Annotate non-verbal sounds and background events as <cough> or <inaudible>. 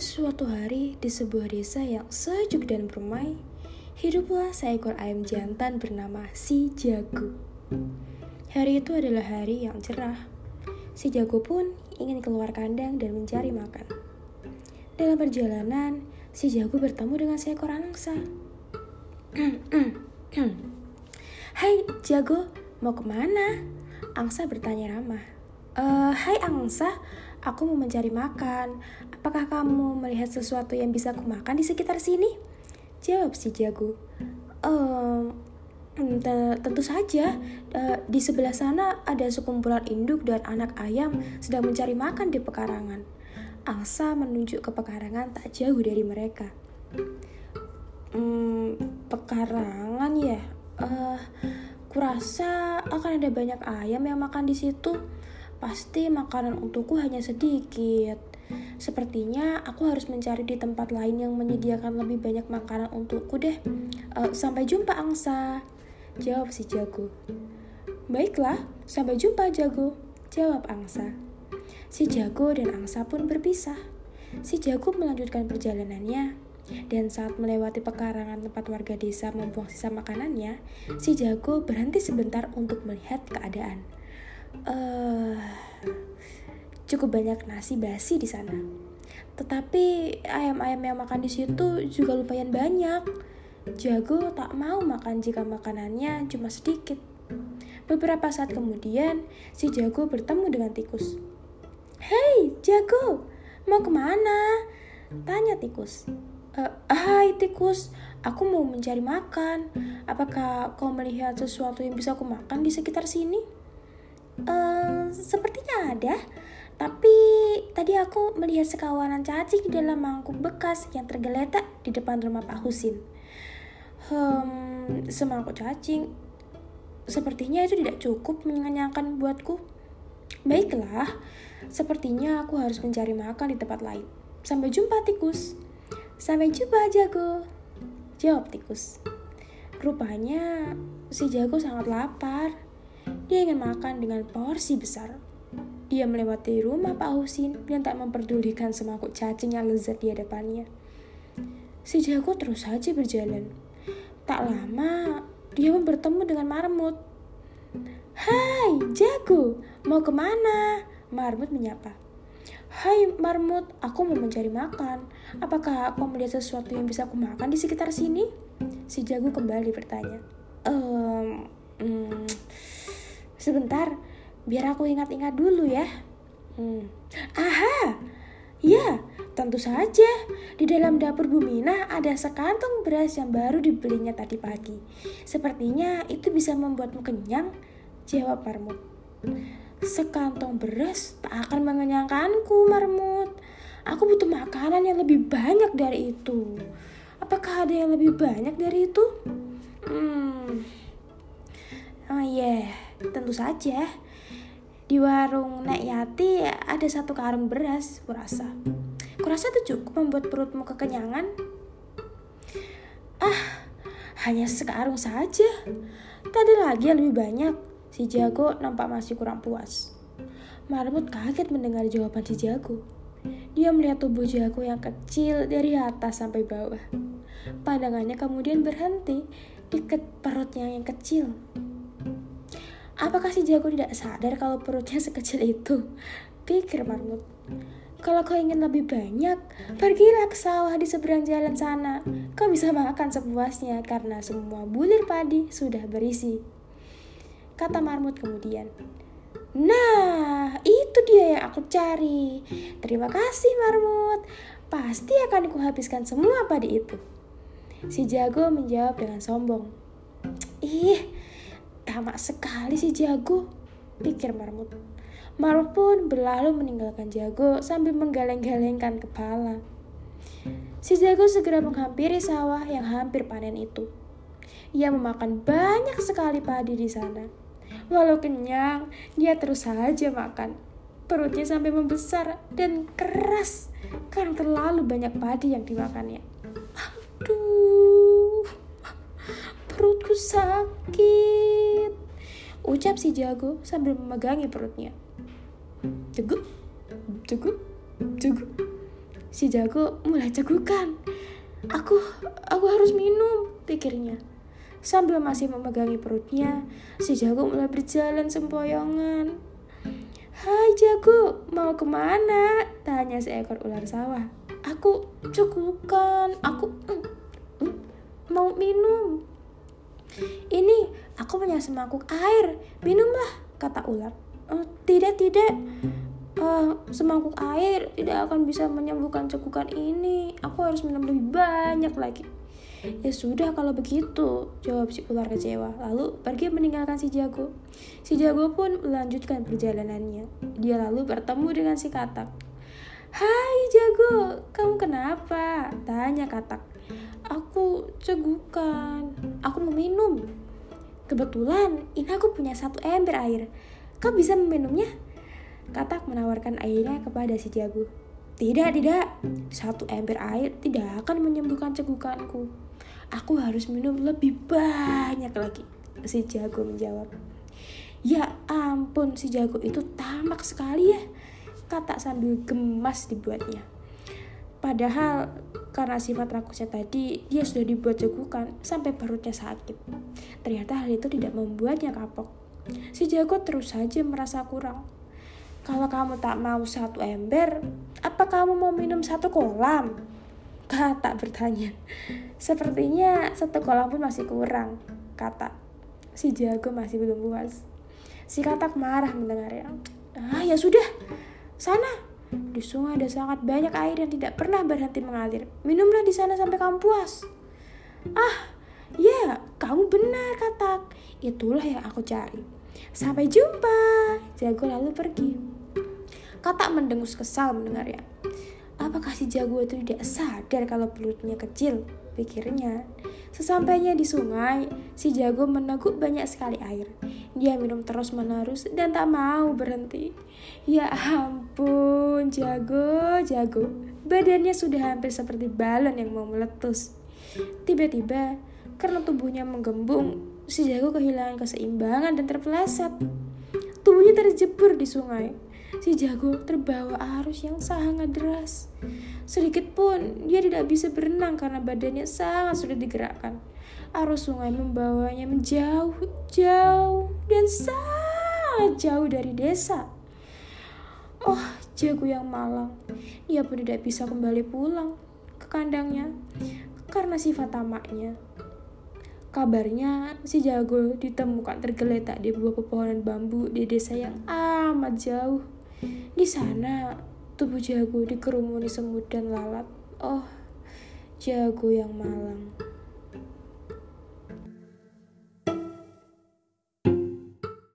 suatu hari di sebuah desa yang sejuk dan permai, hiduplah seekor ayam jantan bernama si Jago. Hari itu adalah hari yang cerah. Si Jago pun ingin keluar kandang dan mencari makan. Dalam perjalanan, si Jago bertemu dengan seekor angsa. <clears throat> Hai Jago, mau ke mana? Angsa bertanya ramah. Uh, hai Angsa, aku mau mencari makan. Apakah kamu melihat sesuatu yang bisa aku makan di sekitar sini? Jawab si Jago. Um, tentu saja, uh, di sebelah sana ada sekumpulan induk dan anak ayam sedang mencari makan di pekarangan. Angsa menunjuk ke pekarangan tak jauh dari mereka. Hmm, pekarangan ya? Uh, kurasa akan ada banyak ayam yang makan di situ. Pasti makanan untukku hanya sedikit. Sepertinya aku harus mencari di tempat lain yang menyediakan lebih banyak makanan untukku deh. Uh, sampai jumpa angsa. Jawab si jago. Baiklah, sampai jumpa jago. Jawab angsa. Si jago dan angsa pun berpisah. Si jago melanjutkan perjalanannya dan saat melewati pekarangan tempat warga desa membuang sisa makanannya, si jago berhenti sebentar untuk melihat keadaan. Uh, cukup banyak nasi basi di sana. Tetapi ayam-ayam yang makan di situ juga lumayan banyak. Jago tak mau makan jika makanannya cuma sedikit. Beberapa saat kemudian, si Jago bertemu dengan tikus. Hei, Jago, mau ke mana? Tanya tikus. E, hai tikus, aku mau mencari makan. Apakah kau melihat sesuatu yang bisa aku makan di sekitar sini? Uh, sepertinya ada. Tapi tadi aku melihat sekawanan cacing di dalam mangkuk bekas yang tergeletak di depan rumah Pak Husin. Hmm, semangkuk cacing. Sepertinya itu tidak cukup mengenyangkan buatku. Baiklah, sepertinya aku harus mencari makan di tempat lain. Sampai jumpa tikus. Sampai jumpa jago. Jawab tikus. Rupanya si jago sangat lapar. Dia ingin makan dengan porsi besar. Dia melewati rumah Pak Husin dan tak memperdulikan semangkuk cacing yang lezat di hadapannya. Si jago terus saja berjalan. Tak lama, dia pun bertemu dengan marmut. Hai, jago, mau ke mana? Marmut menyapa. Hai marmut, aku mau mencari makan. Apakah kau melihat sesuatu yang bisa aku makan di sekitar sini? Si jago kembali bertanya. Ehm, hmm, sebentar, Biar aku ingat-ingat dulu ya. Hmm. Aha, ya, tentu saja. Di dalam dapur Bumina ada sekantong beras yang baru dibelinya tadi pagi. Sepertinya itu bisa membuatmu kenyang, jawab Marmut. Sekantong beras tak akan mengenyangkanku, Marmut. Aku butuh makanan yang lebih banyak dari itu. Apakah ada yang lebih banyak dari itu? Hmm. Oh iya, yeah. tentu saja. Di warung Nek Yati ada satu karung beras, kurasa. Kurasa itu cukup membuat perutmu kekenyangan. Ah, hanya sekarung saja. Tadi lagi yang lebih banyak. Si Jago nampak masih kurang puas. Marmut kaget mendengar jawaban si Jago. Dia melihat tubuh Jago yang kecil dari atas sampai bawah. Pandangannya kemudian berhenti di perutnya yang kecil. Apakah si jago tidak sadar kalau perutnya <laughs> sekecil itu? Pikir Marmut. Kalau kau ingin lebih banyak, pergilah ke sawah di seberang jalan sana. Kau bisa makan sepuasnya karena semua bulir padi sudah berisi. Kata Marmut kemudian. Nah, itu dia yang aku cari. Terima kasih Marmut. Pasti akan aku habiskan semua padi itu. Si jago menjawab dengan sombong. Ih, Tamak sekali si jago, pikir Marmut. Marmut pun berlalu meninggalkan jago sambil menggaleng-galengkan kepala. Si jago segera menghampiri sawah yang hampir panen itu. Ia memakan banyak sekali padi di sana. Walau kenyang, dia terus saja makan. Perutnya sampai membesar dan keras karena terlalu banyak padi yang dimakannya. Aduh, perutku sakit. Ucap si jago sambil memegangi perutnya. Teguk, teguk, teguk. si jago mulai cegukan. Aku, aku harus minum, pikirnya. Sambil masih memegangi perutnya, si jago mulai berjalan sempoyongan. Hai jago, mau ke mana? Tanya seekor ular sawah. Aku cegukan, aku mm, mm, mau minum. Ini, aku punya semangkuk air, minumlah, kata ular. Oh, tidak, tidak, uh, semangkuk air tidak akan bisa menyembuhkan cekukan ini. Aku harus minum lebih banyak lagi. Ya sudah kalau begitu, jawab si ular kecewa. Lalu pergi meninggalkan si jago. Si jago pun melanjutkan perjalanannya. Dia lalu bertemu dengan si katak. Hai jago, kamu kenapa? Tanya katak. Aku cegukan. Aku mau minum. Kebetulan ini aku punya satu ember air. Kau bisa meminumnya? Katak menawarkan airnya kepada si jago. Tidak, tidak. Satu ember air tidak akan menyembuhkan cegukanku. Aku harus minum lebih banyak lagi. Si jago menjawab. Ya ampun, si jago itu tamak sekali ya. Kata sambil gemas dibuatnya. Padahal karena sifat rakusnya tadi, dia sudah dibuat cegukan sampai perutnya sakit. Ternyata hal itu tidak membuatnya kapok. Si jago terus saja merasa kurang kalau kamu tak mau satu ember, apa kamu mau minum satu kolam? Kata bertanya. Sepertinya satu kolam pun masih kurang, kata. Si jago masih belum puas. Si katak marah mendengarnya. Ah, ya sudah. Sana. Di sungai ada sangat banyak air yang tidak pernah berhenti mengalir. Minumlah di sana sampai kamu puas. Ah, ya, kamu benar, katak. Itulah yang aku cari. Sampai jumpa. Jago lalu pergi. Katak mendengus kesal mendengarnya. Apakah si jago itu tidak sadar kalau perutnya kecil? Pikirnya. Sesampainya di sungai, si jago meneguk banyak sekali air. Dia minum terus menerus dan tak mau berhenti. Ya ampun, jago, jago. Badannya sudah hampir seperti balon yang mau meletus. Tiba-tiba, karena tubuhnya menggembung, si jago kehilangan keseimbangan dan terpeleset. Tubuhnya terjebur di sungai si jago terbawa arus yang sangat deras. Sedikit pun dia tidak bisa berenang karena badannya sangat sulit digerakkan. Arus sungai membawanya menjauh, jauh, dan sangat jauh dari desa. Oh, jago yang malang. Dia pun tidak bisa kembali pulang ke kandangnya karena sifat tamaknya. Kabarnya si jago ditemukan tergeletak di buah pepohonan bambu di desa yang amat jauh. Di sana, tubuh jago dikerumuni semut dan lalat. Oh, jago yang malang.